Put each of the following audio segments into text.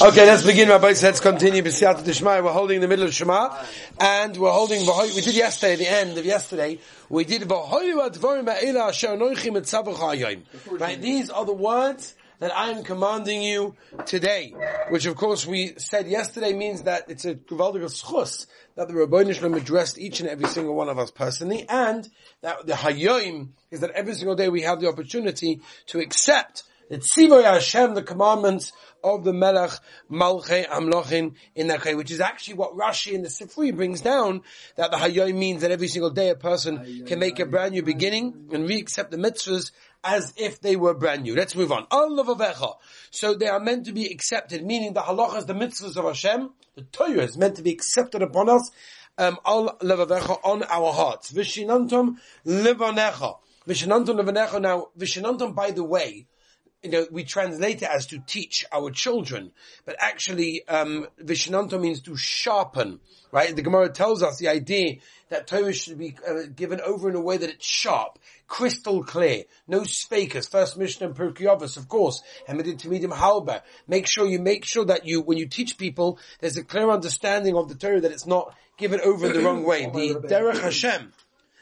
Okay, let's begin, Rabbi. Let's continue. We're holding in the middle of Shema, and we're holding. We did yesterday, the end of yesterday, we did. Right, these are the words that I am commanding you today, which of course we said yesterday means that it's a gewaldige schus that the Rabbi Shalom addressed each and every single one of us personally, and that the hayoim is that every single day we have the opportunity to accept the Tzivoy Hashem, the commandments of the Melech Malchei Amlochin in that way, which is actually what Rashi in the Sifri brings down, that the Hayoy means that every single day a person can make a brand new beginning and re-accept the mitzvahs as if they were brand new. Let's move on. So they are meant to be accepted, meaning the halachas, the mitzvahs of Hashem, the Torah is meant to be accepted upon us, um, on our hearts. Vishinantum levanecha. Vishinantum levanecha. Now, Vishinantum, by the way, you know, we translate it as to teach our children, but actually, um, Vishnanto means to sharpen, right? The Gemara tells us the idea that Torah should be uh, given over in a way that it's sharp, crystal clear, no spakers. First Mishnah and Pirkei Avos, of course, Hamidin Tamidim Halba. Make sure you make sure that you, when you teach people, there's a clear understanding of the Torah that it's not given over in the wrong way. The Derech Hashem,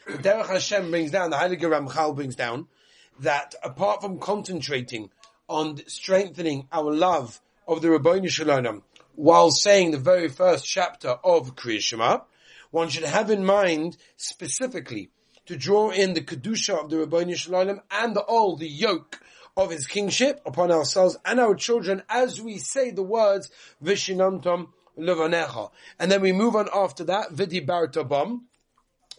the Derech Hashem brings down, the Heilige Ramchal brings down, that apart from concentrating on strengthening our love of the Rabbeinu Shalom while saying the very first chapter of Kriya Shema, one should have in mind specifically to draw in the Kedusha of the Rabbeinu Shalom and all the yoke of his kingship upon ourselves and our children as we say the words Vishinantam Levanecha. And then we move on after that, Vidi Baratabam,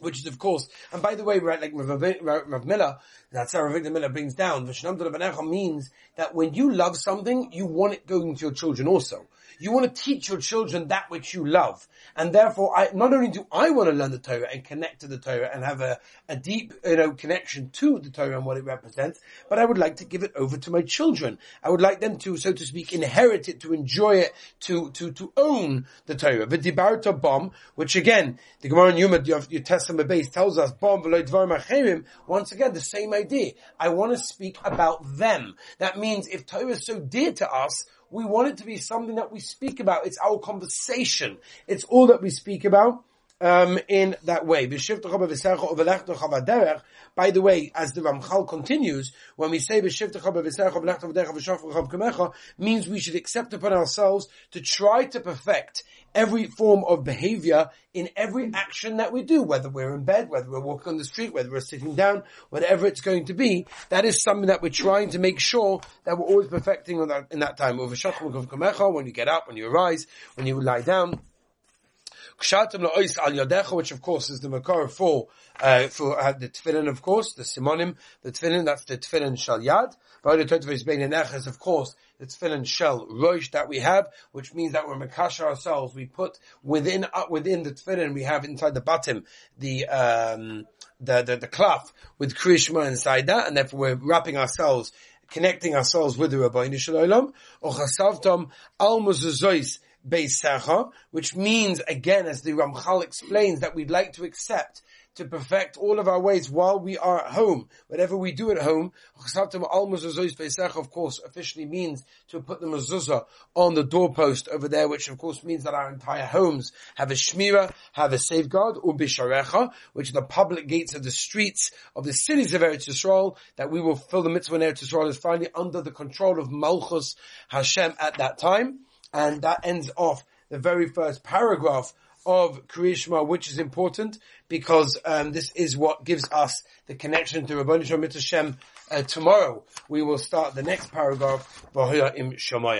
which is of course, and by the way, right, like Rav, Miller, that's how Rav Miller brings down, Vishnam means that when you love something, you want it going to your children also. You want to teach your children that which you love. And therefore, I, not only do I want to learn the Torah and connect to the Torah and have a, a deep, you know, connection to the Torah and what it represents, but I would like to give it over to my children. I would like them to, so to speak, inherit it, to enjoy it, to, to, to own the Torah. The Dibarta Bom, which again, the Gemara in Yoma, your, your Testament base tells us, once again, the same idea. I want to speak about them. That means if Torah is so dear to us, we want it to be something that we speak about. It's our conversation. It's all that we speak about. Um, in that way. By the way, as the Ramchal continues, when we say means we should accept upon ourselves to try to perfect every form of behavior in every action that we do, whether we're in bed, whether we're walking on the street, whether we're sitting down, whatever it's going to be, that is something that we're trying to make sure that we're always perfecting in that, in that time. When you get up, when you arise, when you lie down, which of course is the makar for, uh, for uh, the tefillin, of course, the simonim, the tefillin, that's the tefillin shal yad. is of course, the tefillin shel roish that we have, which means that we're makasha ourselves. We put within, uh, within the tefillin, we have inside the bottom, the, um, the, the, the cloth with krishma inside that, and therefore we're wrapping ourselves connecting ourselves with the Rabbi Shalom, or chasavtam al muzazois Beisecha, which means, again, as the Ramchal explains, that we'd like to accept to perfect all of our ways while we are at home. Whatever we do at home, of course, officially means to put the mezuzah on the doorpost over there, which of course means that our entire homes have a shmira, have a safeguard, or bisharecha, which are the public gates of the streets of the cities of Eretz Yisrael, that we will fill the mitzvah in Eretz Yisrael is finally under the control of Malchus Hashem at that time and that ends off the very first paragraph of Krishma, which is important because um, this is what gives us the connection to Rabbanu Shalom uh, Tomorrow we will start the next paragraph, im.